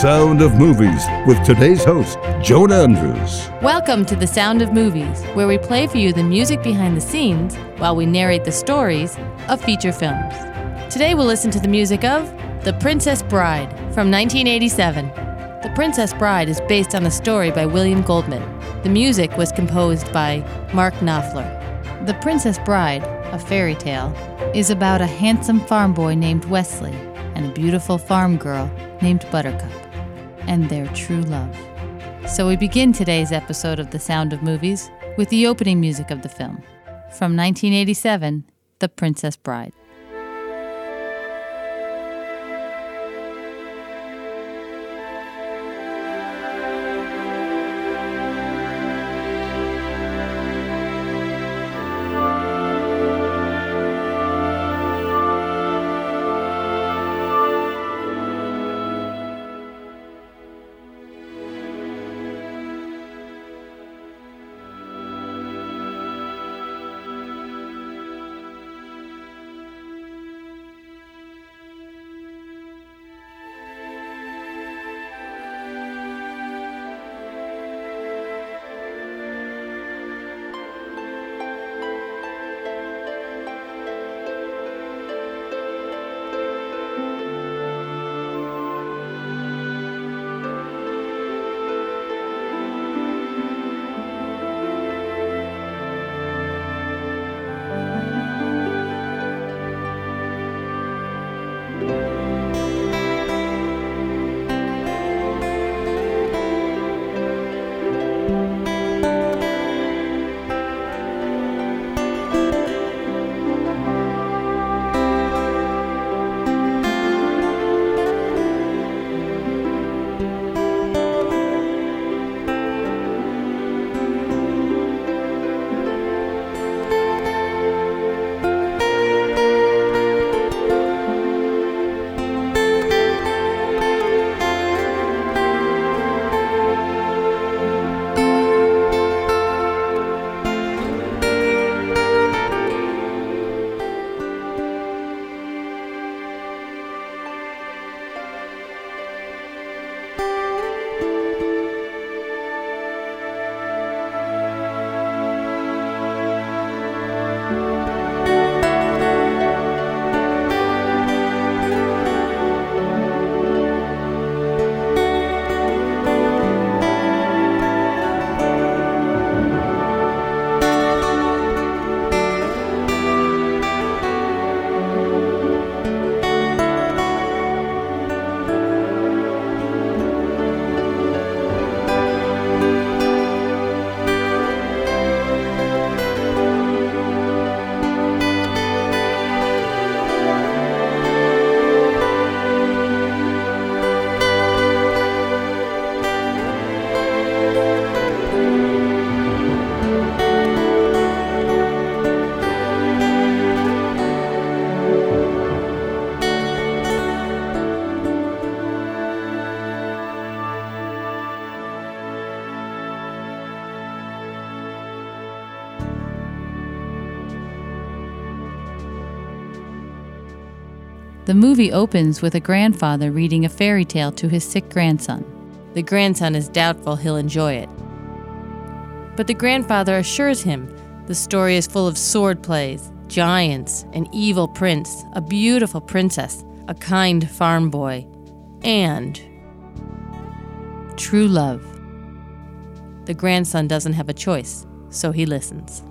Sound of Movies with today's host, Joan Andrews. Welcome to The Sound of Movies, where we play for you the music behind the scenes while we narrate the stories of feature films. Today we'll listen to the music of The Princess Bride from 1987. The Princess Bride is based on a story by William Goldman. The music was composed by Mark Knopfler. The Princess Bride, a fairy tale, is about a handsome farm boy named Wesley and a beautiful farm girl named Buttercup and their true love. So we begin today's episode of The Sound of Movies with the opening music of the film. From 1987, The Princess Bride. The movie opens with a grandfather reading a fairy tale to his sick grandson. The grandson is doubtful he'll enjoy it. But the grandfather assures him the story is full of sword plays, giants, an evil prince, a beautiful princess, a kind farm boy, and true love. The grandson doesn't have a choice, so he listens.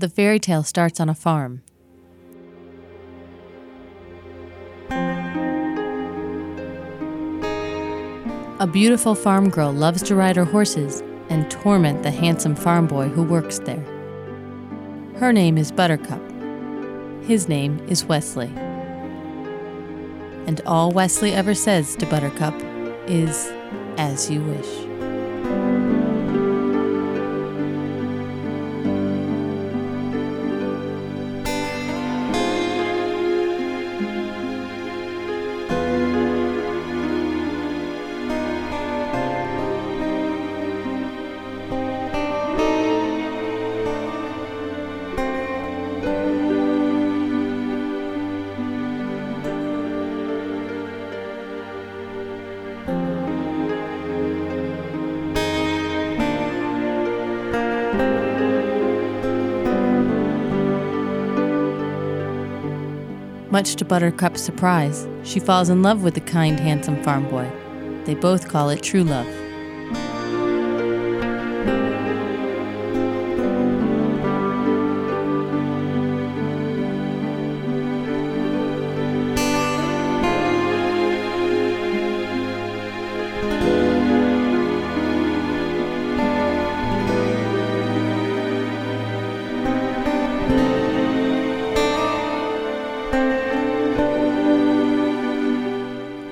The fairy tale starts on a farm. A beautiful farm girl loves to ride her horses and torment the handsome farm boy who works there. Her name is Buttercup. His name is Wesley. And all Wesley ever says to Buttercup is, as you wish. Much to Buttercup's surprise, she falls in love with the kind, handsome farm boy. They both call it true love.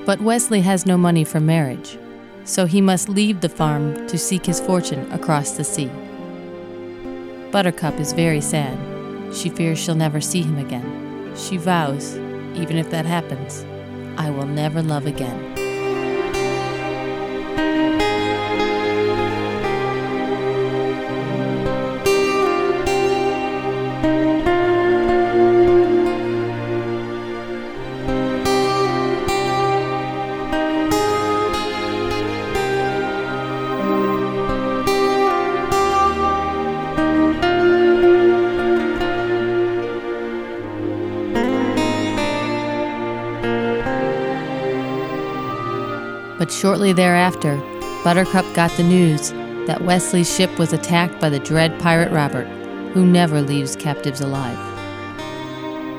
But Wesley has no money for marriage, so he must leave the farm to seek his fortune across the sea. Buttercup is very sad. She fears she'll never see him again. She vows, even if that happens, I will never love again. But shortly thereafter, Buttercup got the news that Wesley's ship was attacked by the dread pirate Robert, who never leaves captives alive.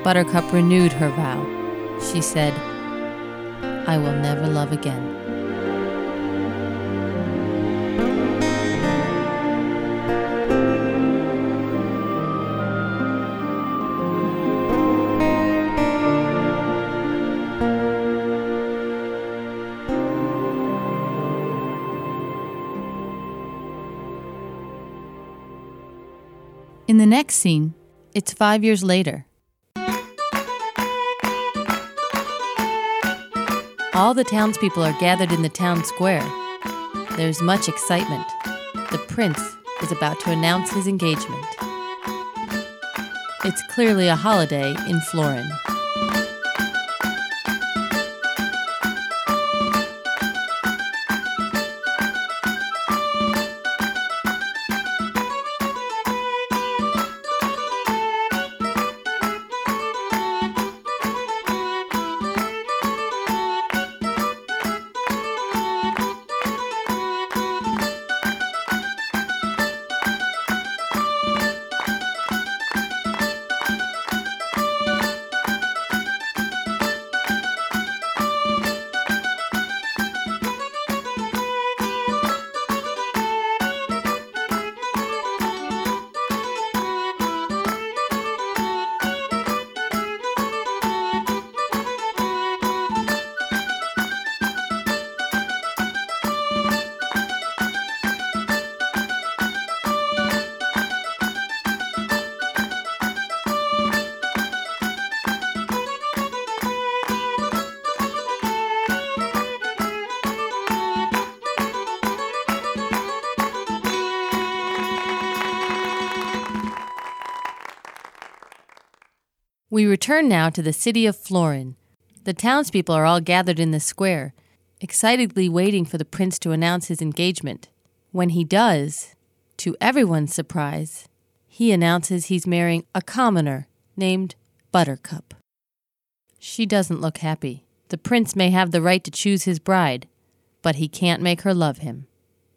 Buttercup renewed her vow. She said, I will never love again. Next scene, it's five years later. All the townspeople are gathered in the town square. There's much excitement. The prince is about to announce his engagement. It's clearly a holiday in Florin. We return now to the city of Florin. The townspeople are all gathered in the square, excitedly waiting for the prince to announce his engagement. When he does, to everyone's surprise, he announces he's marrying a commoner named Buttercup. She doesn't look happy. The prince may have the right to choose his bride, but he can't make her love him.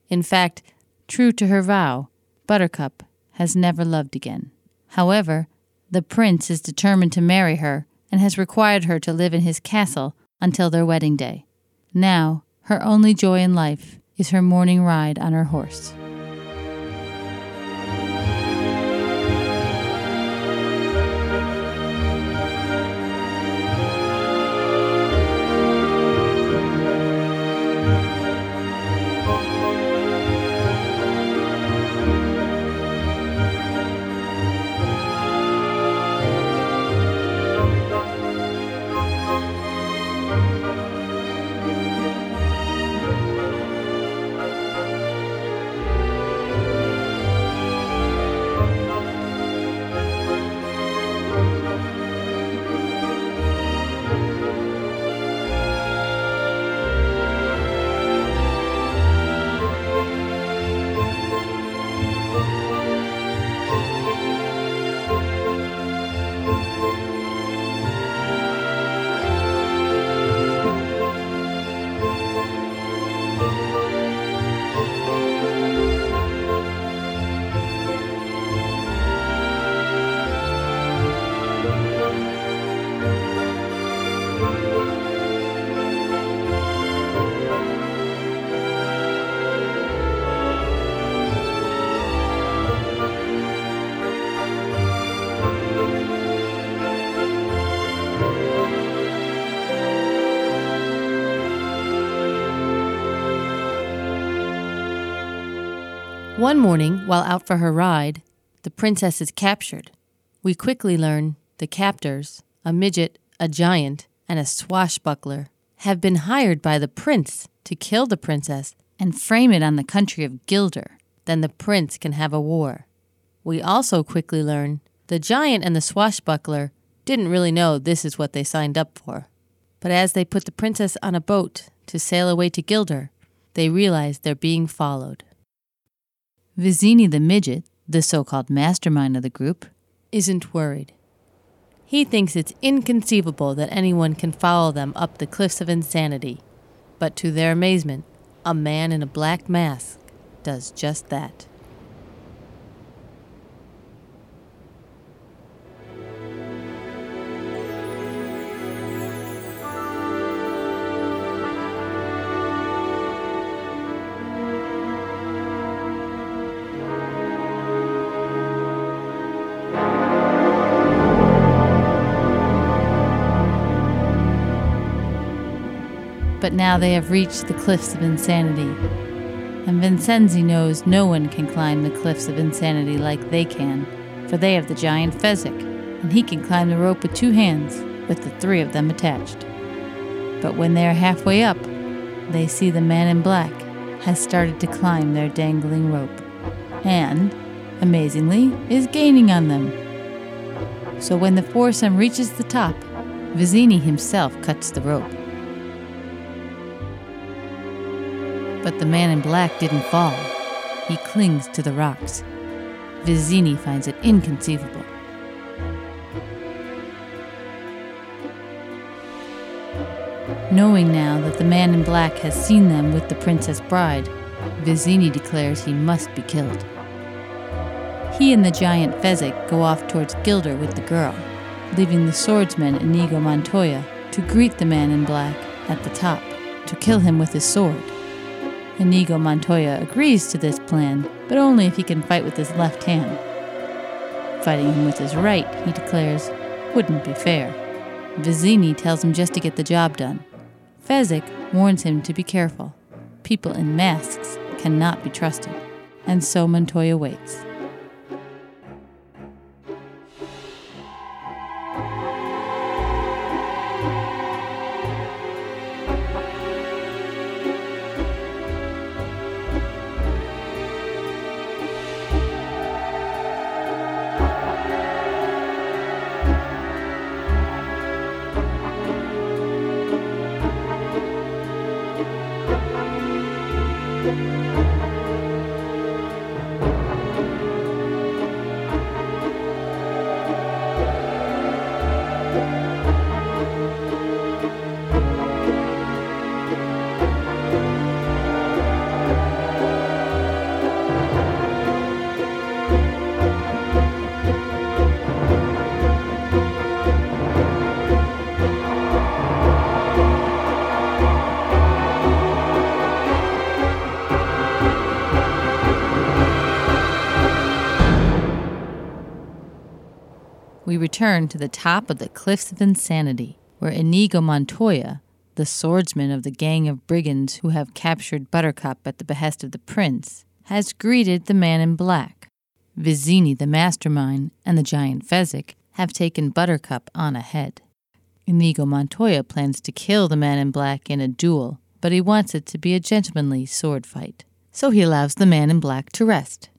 In fact, true to her vow, Buttercup has never loved again. However, the prince is determined to marry her and has required her to live in his castle until their wedding day. Now, her only joy in life is her morning ride on her horse. One morning, while out for her ride, the princess is captured. We quickly learn the captors, a midget, a giant, and a swashbuckler, have been hired by the prince to kill the princess and frame it on the country of Guilder. Then the prince can have a war. We also quickly learn the giant and the swashbuckler didn't really know this is what they signed up for. But as they put the princess on a boat to sail away to Guilder, they realize they're being followed. Vizzini the midget, the so called mastermind of the group, isn't worried. He thinks it's inconceivable that anyone can follow them up the cliffs of insanity. But to their amazement, a man in a black mask does just that. Now they have reached the cliffs of insanity. And Vizzini knows no one can climb the cliffs of insanity like they can, for they have the giant Fezzik, and he can climb the rope with two hands, with the three of them attached. But when they are halfway up, they see the man in black has started to climb their dangling rope, and, amazingly, is gaining on them. So when the foursome reaches the top, Vizzini himself cuts the rope. But the man in black didn't fall. He clings to the rocks. Vizzini finds it inconceivable. Knowing now that the man in black has seen them with the princess bride, Vizzini declares he must be killed. He and the giant Fezzik go off towards Guilder with the girl, leaving the swordsman Inigo Montoya to greet the man in black at the top, to kill him with his sword. Inigo Montoya agrees to this plan, but only if he can fight with his left hand. Fighting him with his right, he declares, wouldn't be fair. Vizzini tells him just to get the job done. Fezzik warns him to be careful. People in masks cannot be trusted, and so Montoya waits. We return to the top of the Cliffs of Insanity, where Inigo Montoya, the swordsman of the gang of brigands who have captured Buttercup at the behest of the prince, has greeted the man in black. Vizzini, the mastermind, and the giant Fezzik have taken Buttercup on ahead. Inigo Montoya plans to kill the man in black in a duel, but he wants it to be a gentlemanly sword fight, so he allows the man in black to rest.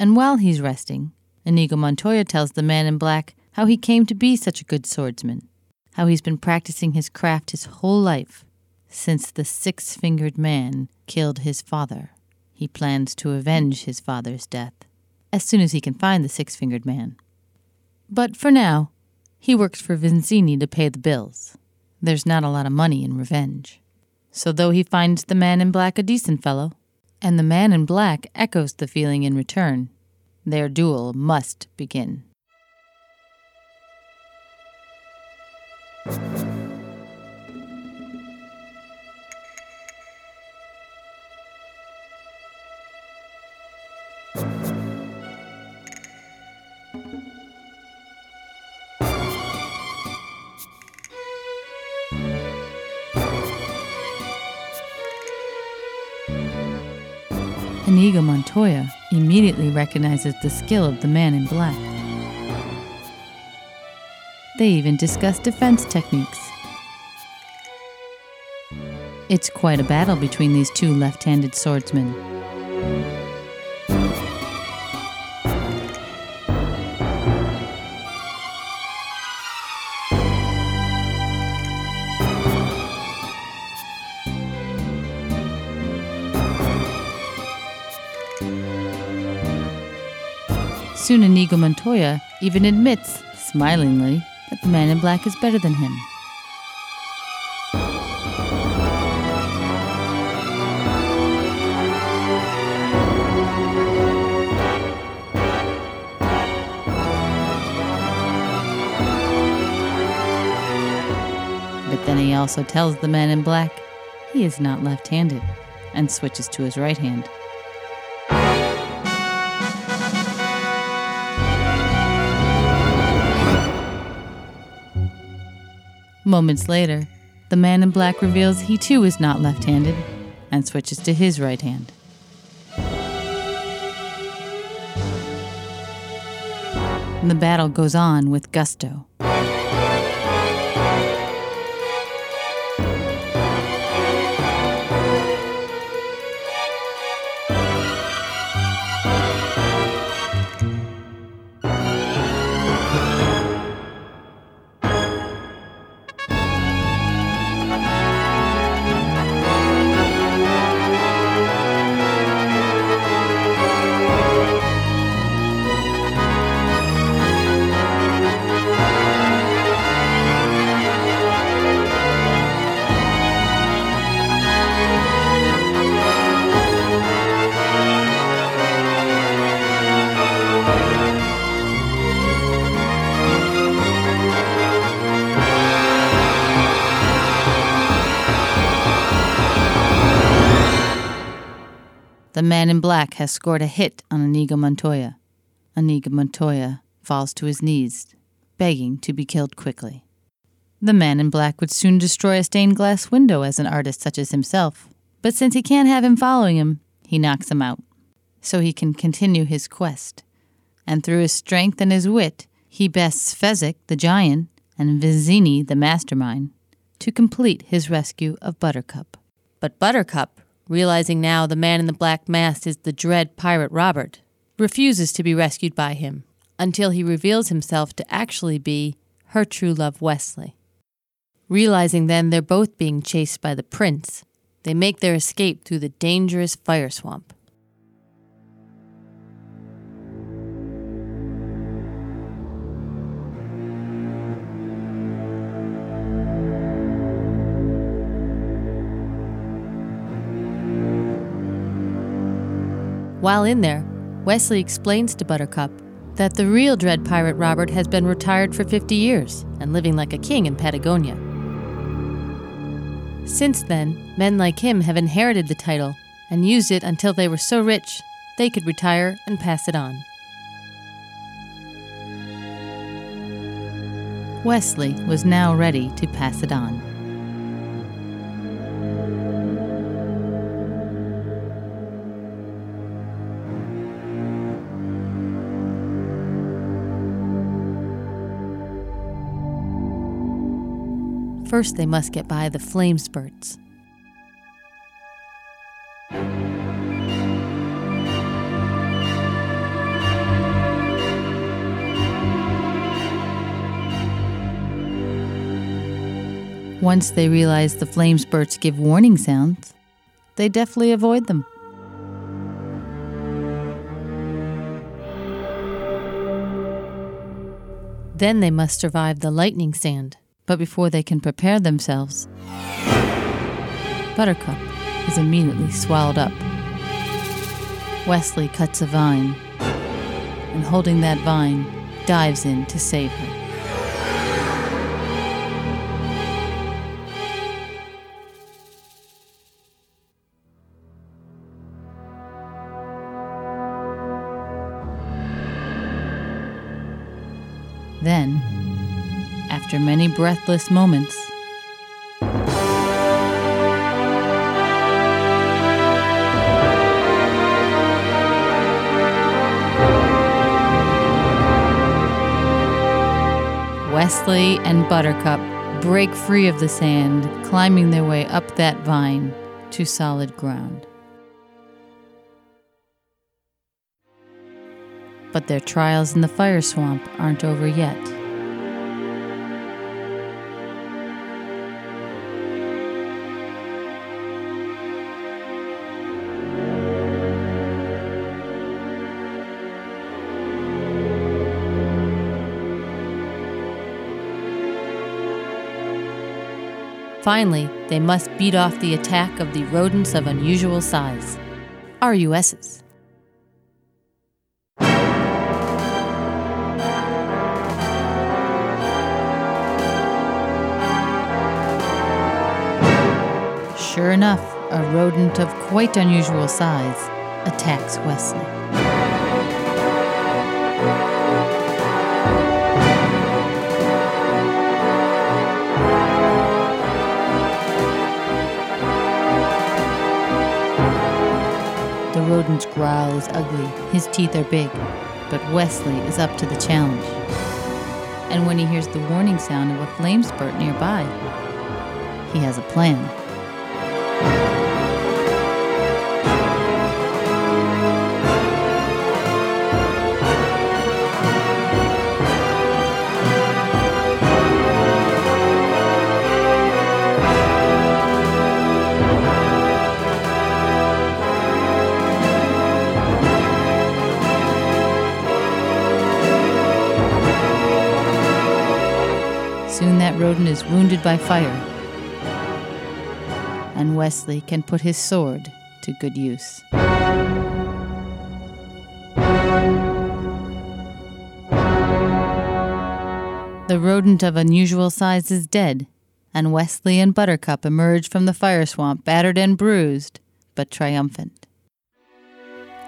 And while he's resting, Inigo Montoya tells the man in black how he came to be such a good swordsman, how he's been practicing his craft his whole life, since the six fingered man killed his father. He plans to avenge his father's death as soon as he can find the six fingered man. But for now, he works for Vizzini to pay the bills. There's not a lot of money in revenge. So, though he finds the man in black a decent fellow, and the man in black echoes the feeling in return, their duel must begin. Inigo Montoya immediately recognizes the skill of the man in black. They even discuss defense techniques. It's quite a battle between these two left handed swordsmen. Montoya even admits, smilingly, that the man in black is better than him. But then he also tells the man in black he is not left handed and switches to his right hand. Moments later, the man in black reveals he too is not left handed and switches to his right hand. And the battle goes on with gusto. The man in black has scored a hit on Inigo Montoya. Inigo Montoya falls to his knees, begging to be killed quickly. The man in black would soon destroy a stained glass window as an artist such as himself, but since he can't have him following him, he knocks him out, so he can continue his quest. And through his strength and his wit, he bests Fezzik, the giant, and Vizzini, the mastermind, to complete his rescue of Buttercup. But Buttercup, realizing now the man in the black mask is the dread pirate Robert, refuses to be rescued by him until he reveals himself to actually be her true love Wesley. Realizing then they're both being chased by the prince, they make their escape through the dangerous fire swamp. While in there, Wesley explains to Buttercup that the real Dread Pirate Robert has been retired for 50 years and living like a king in Patagonia. Since then, men like him have inherited the title and used it until they were so rich they could retire and pass it on. Wesley was now ready to pass it on. First, they must get by the flame spurts. Once they realize the flame spurts give warning sounds, they deftly avoid them. Then they must survive the lightning sand. But before they can prepare themselves, Buttercup is immediately swallowed up. Wesley cuts a vine, and holding that vine, dives in to save her. Then, after many breathless moments. Wesley and Buttercup break free of the sand, climbing their way up that vine to solid ground. But their trials in the fire swamp aren't over yet. Finally, they must beat off the attack of the rodents of unusual size, RUSs. Sure enough, a rodent of quite unusual size attacks Wesley. Rodent's growl is ugly, his teeth are big, but Wesley is up to the challenge. And when he hears the warning sound of a flame spurt nearby, he has a plan. Wounded by fire, and Wesley can put his sword to good use. The rodent of unusual size is dead, and Wesley and Buttercup emerge from the fire swamp battered and bruised, but triumphant.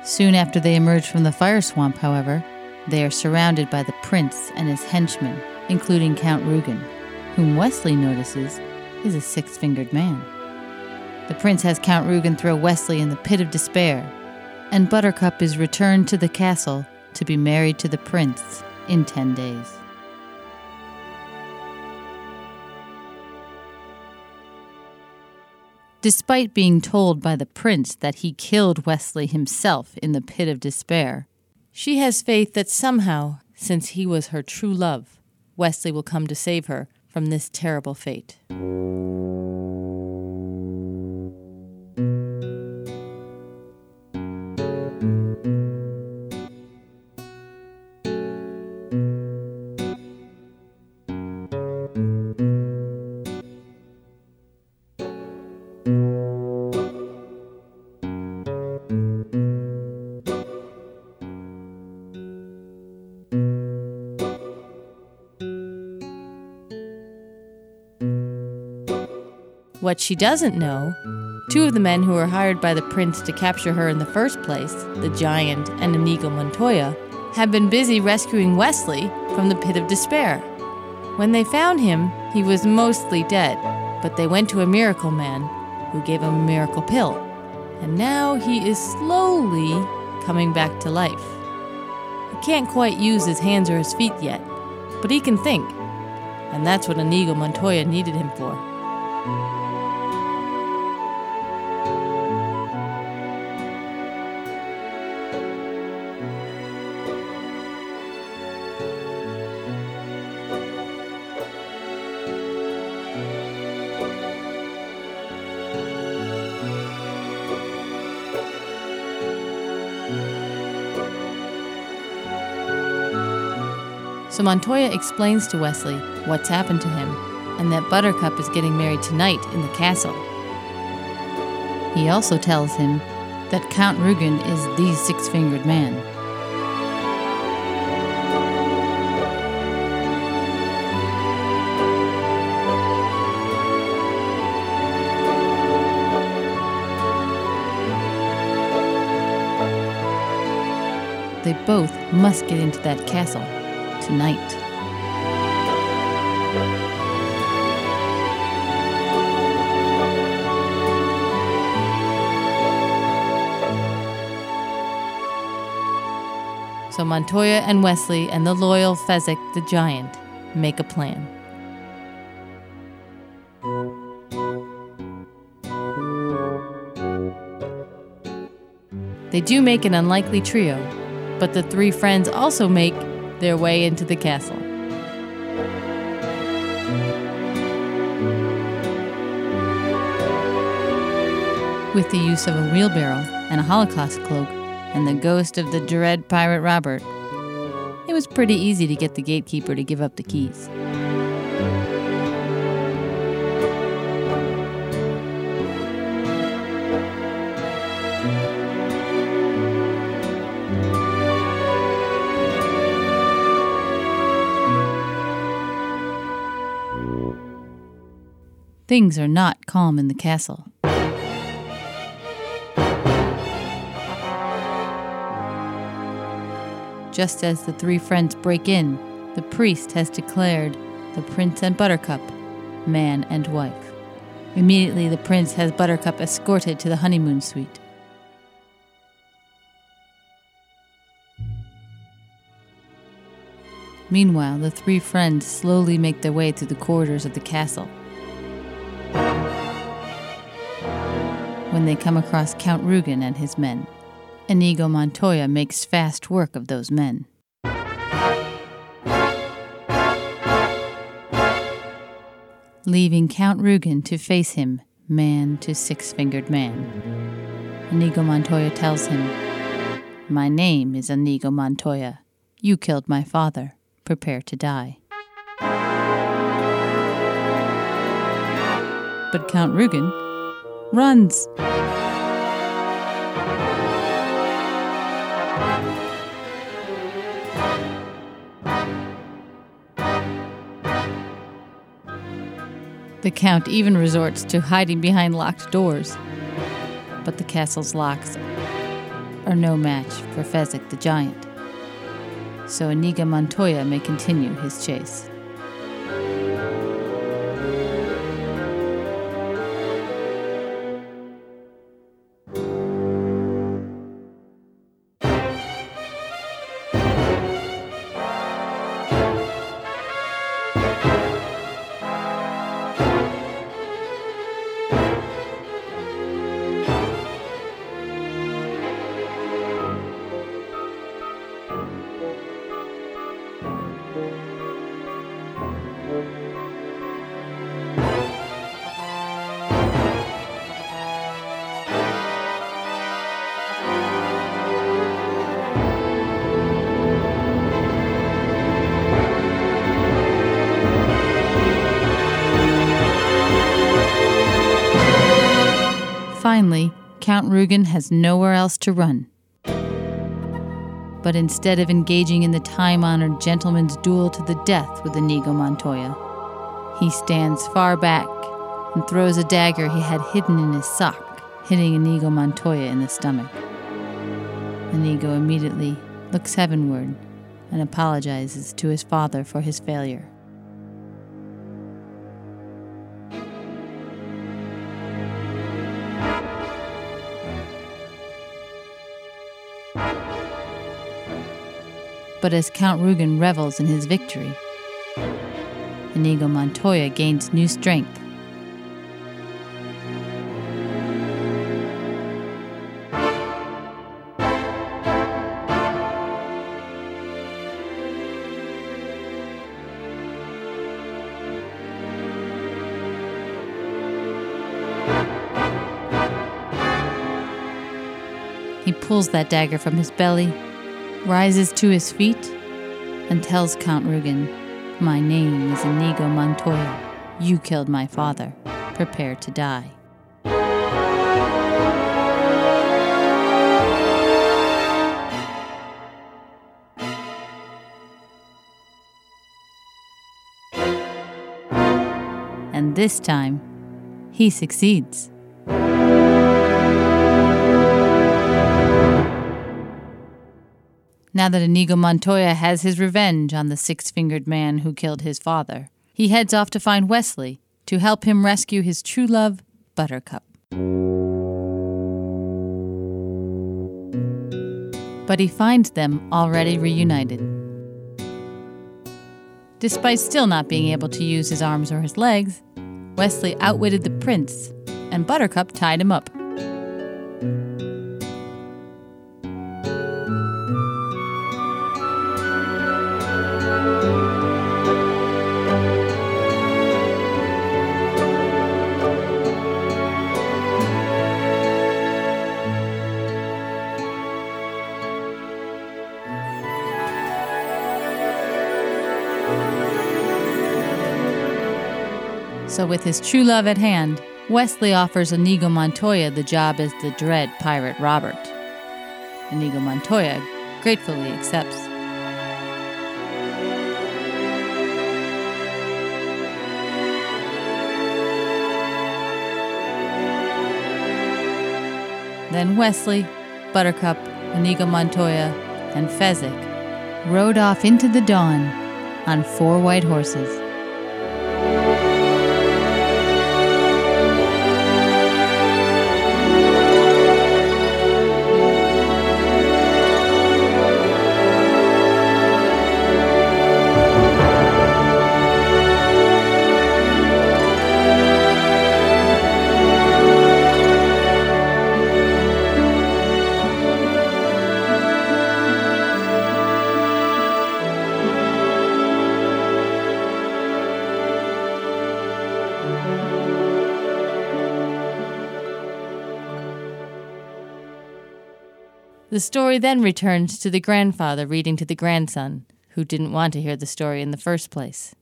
Soon after they emerge from the fire swamp, however, they are surrounded by the prince and his henchmen, including Count Rugen, whom Wesley notices is a six fingered man. The prince has Count Rugen throw Wesley in the pit of despair, and Buttercup is returned to the castle to be married to the prince in ten days. Despite being told by the prince that he killed Wesley himself in the pit of despair, she has faith that somehow, since he was her true love, Wesley will come to save her from this terrible fate. What she doesn't know two of the men who were hired by the prince to capture her in the first place, the giant and Inigo Montoya, had been busy rescuing Wesley from the pit of despair. When they found him, he was mostly dead, but they went to a miracle man who gave him a miracle pill. And now he is slowly coming back to life. He can't quite use his hands or his feet yet, but he can think. And that's what Inigo Montoya needed him for. Montoya explains to Wesley what's happened to him and that Buttercup is getting married tonight in the castle. He also tells him that Count Rugen is the six fingered man. They both must get into that castle tonight. So Montoya and Wesley and the loyal Fezzik the giant make a plan. They do make an unlikely trio, but the three friends also make their way into the castle. With the use of a wheelbarrow and a Holocaust cloak and the ghost of the dread pirate Robert, it was pretty easy to get the gatekeeper to give up the keys. Things are not calm in the castle. Just as the three friends break in, the priest has declared the prince and Buttercup man and wife. Immediately, the prince has Buttercup escorted to the honeymoon suite. Meanwhile, the three friends slowly make their way through the corridors of the castle. When they come across Count Rugen and his men, Inigo Montoya makes fast work of those men. Leaving Count Rugen to face him, man to six fingered man. Inigo Montoya tells him, My name is Inigo Montoya. You killed my father. Prepare to die. But Count Rugen runs. The Count even resorts to hiding behind locked doors. But the castle's locks are no match for Fezzik the Giant. So Inigo Montoya may continue his chase. Count Rugen has nowhere else to run. But instead of engaging in the time honored gentleman's duel to the death with Inigo Montoya, he stands far back and throws a dagger he had hidden in his sock, hitting Inigo Montoya in the stomach. Inigo immediately looks heavenward and apologizes to his father for his failure. But as Count Rugen revels in his victory, Inigo Montoya gains new strength. He pulls that dagger from his belly rises to his feet, and tells Count Rugen, My name is Inigo Montoya. You killed my father. Prepare to die. And this time, he succeeds. Now that Inigo Montoya has his revenge on the six fingered man who killed his father, he heads off to find Westley to help him rescue his true love, Buttercup. But he finds them already reunited. Despite still not being able to use his arms or his legs, Westley outwitted the prince, and Buttercup tied him up. So, with his true love at hand, Westley offers Inigo Montoya the job as the dread pirate Robert. Inigo Montoya gratefully accepts. Then Westley, Buttercup, Inigo Montoya, and Fezzik rode off into the dawn on four white horses. Story then returns to the grandfather reading to the grandson, who didn't want to hear the story in the first place.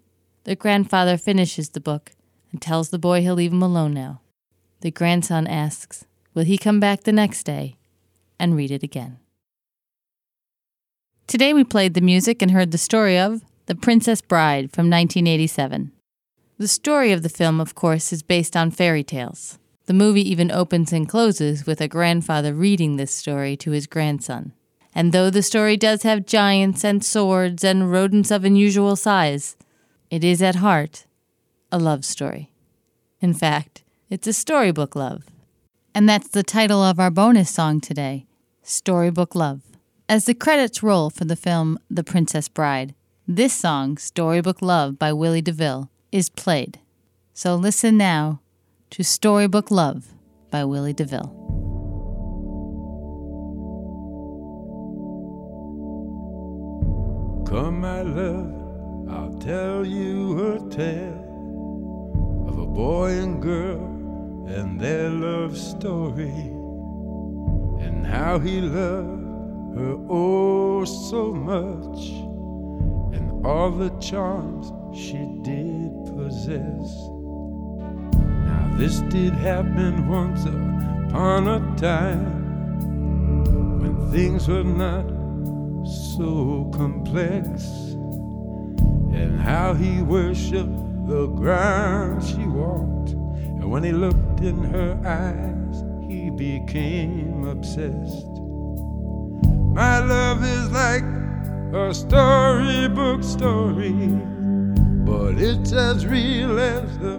The grandfather finishes the book and tells the boy he'll leave him alone now. The grandson asks, Will he come back the next day and read it again? Today we played the music and heard the story of The Princess Bride from 1987. The story of the film, of course, is based on fairy tales. The movie even opens and closes with a grandfather reading this story to his grandson. And though the story does have giants and swords and rodents of unusual size, it is at heart a love story. In fact, it's a storybook love. And that's the title of our bonus song today Storybook Love. As the credits roll for the film The Princess Bride, this song, Storybook Love by Willie DeVille, is played. So listen now to Storybook Love by Willie DeVille. Come, my love, I'll tell you a tale of a boy and girl and their love story, and how he loved her oh so much, and all the charms she did possess. This did happen once upon a time when things were not so complex, and how he worshiped the ground she walked, and when he looked in her eyes, he became obsessed. My love is like a storybook story, but it's as real as the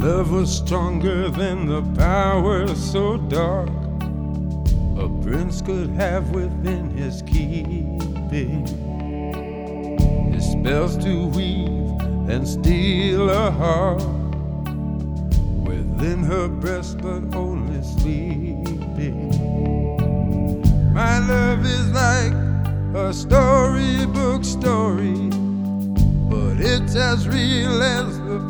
Love was stronger than the power so dark a prince could have within his keeping. His spells to weave and steal a heart within her breast, but only sleeping. My love is like a storybook story, but it's as real as the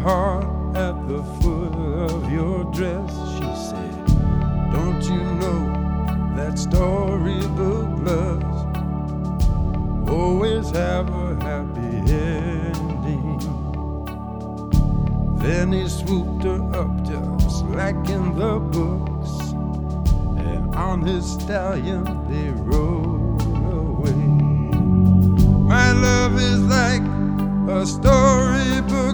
Heart at the foot of your dress. She said, Don't you know that storybook loves always have a happy ending? Then he swooped her up just like in the books, and on his stallion they rode away. My love is like a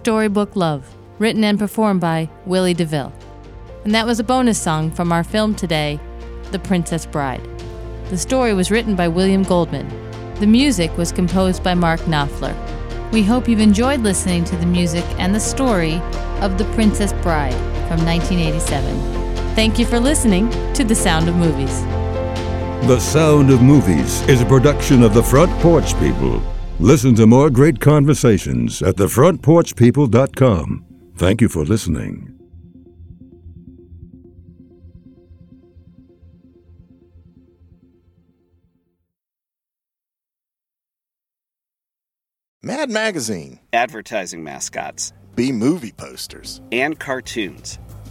Storybook Love, written and performed by Willie DeVille. And that was a bonus song from our film today, The Princess Bride. The story was written by William Goldman. The music was composed by Mark Knopfler. We hope you've enjoyed listening to the music and the story of The Princess Bride from 1987. Thank you for listening to The Sound of Movies. The Sound of Movies is a production of the Front Porch People. Listen to more great conversations at thefrontporchpeople.com. Thank you for listening. Mad Magazine, advertising mascots, B movie posters. and cartoons.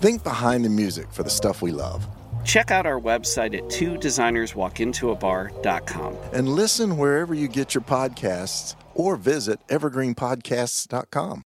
Think behind the music for the stuff we love. Check out our website at two designers walk into a designerswalkintoabar.com. And listen wherever you get your podcasts or visit evergreenpodcasts.com.